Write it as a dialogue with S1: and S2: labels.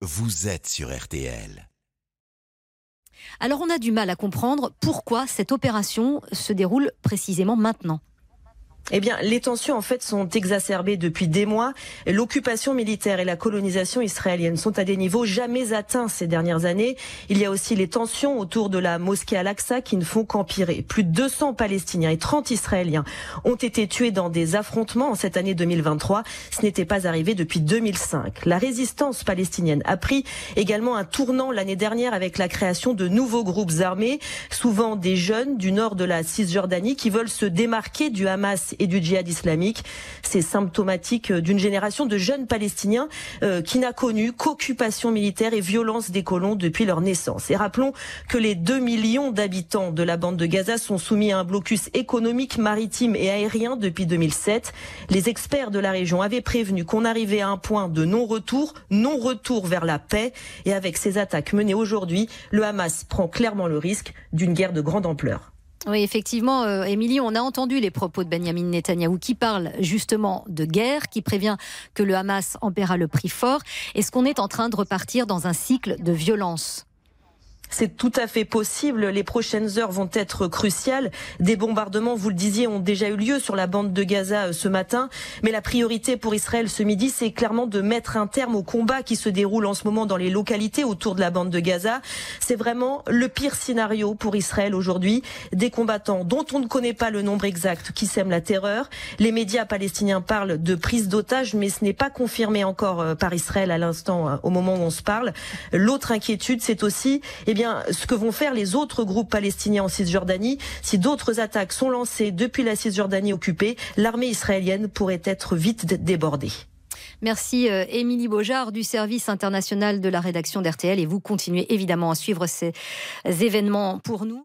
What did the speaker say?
S1: vous êtes sur RTL.
S2: Alors on a du mal à comprendre pourquoi cette opération se déroule précisément maintenant.
S3: Eh bien, les tensions en fait sont exacerbées depuis des mois. L'occupation militaire et la colonisation israélienne sont à des niveaux jamais atteints ces dernières années. Il y a aussi les tensions autour de la mosquée Al-Aqsa qui ne font qu'empirer. Plus de 200 Palestiniens et 30 Israéliens ont été tués dans des affrontements en cette année 2023. Ce n'était pas arrivé depuis 2005. La résistance palestinienne a pris également un tournant l'année dernière avec la création de nouveaux groupes armés, souvent des jeunes du nord de la Cisjordanie qui veulent se démarquer du Hamas et du djihad islamique. C'est symptomatique d'une génération de jeunes Palestiniens euh, qui n'a connu qu'occupation militaire et violence des colons depuis leur naissance. Et rappelons que les 2 millions d'habitants de la bande de Gaza sont soumis à un blocus économique, maritime et aérien depuis 2007. Les experts de la région avaient prévenu qu'on arrivait à un point de non-retour, non-retour vers la paix. Et avec ces attaques menées aujourd'hui, le Hamas prend clairement le risque d'une guerre de grande ampleur.
S2: Oui, effectivement, euh, Émilie, on a entendu les propos de Benjamin Netanyahou qui parle justement de guerre, qui prévient que le Hamas en paiera le prix fort. Est-ce qu'on est en train de repartir dans un cycle de violence?
S3: C'est tout à fait possible. Les prochaines heures vont être cruciales. Des bombardements, vous le disiez, ont déjà eu lieu sur la bande de Gaza euh, ce matin. Mais la priorité pour Israël ce midi, c'est clairement de mettre un terme au combat qui se déroule en ce moment dans les localités autour de la bande de Gaza. C'est vraiment le pire scénario pour Israël aujourd'hui. Des combattants dont on ne connaît pas le nombre exact qui sèment la terreur. Les médias palestiniens parlent de prise d'otages, mais ce n'est pas confirmé encore euh, par Israël à l'instant, euh, au moment où on se parle. L'autre inquiétude, c'est aussi, eh bien, ce que vont faire les autres groupes palestiniens en Cisjordanie. Si d'autres attaques sont lancées depuis la Cisjordanie occupée, l'armée israélienne pourrait être vite débordée.
S2: Merci euh, Émilie Beaujard du service international de la rédaction d'RTL et vous continuez évidemment à suivre ces événements pour nous.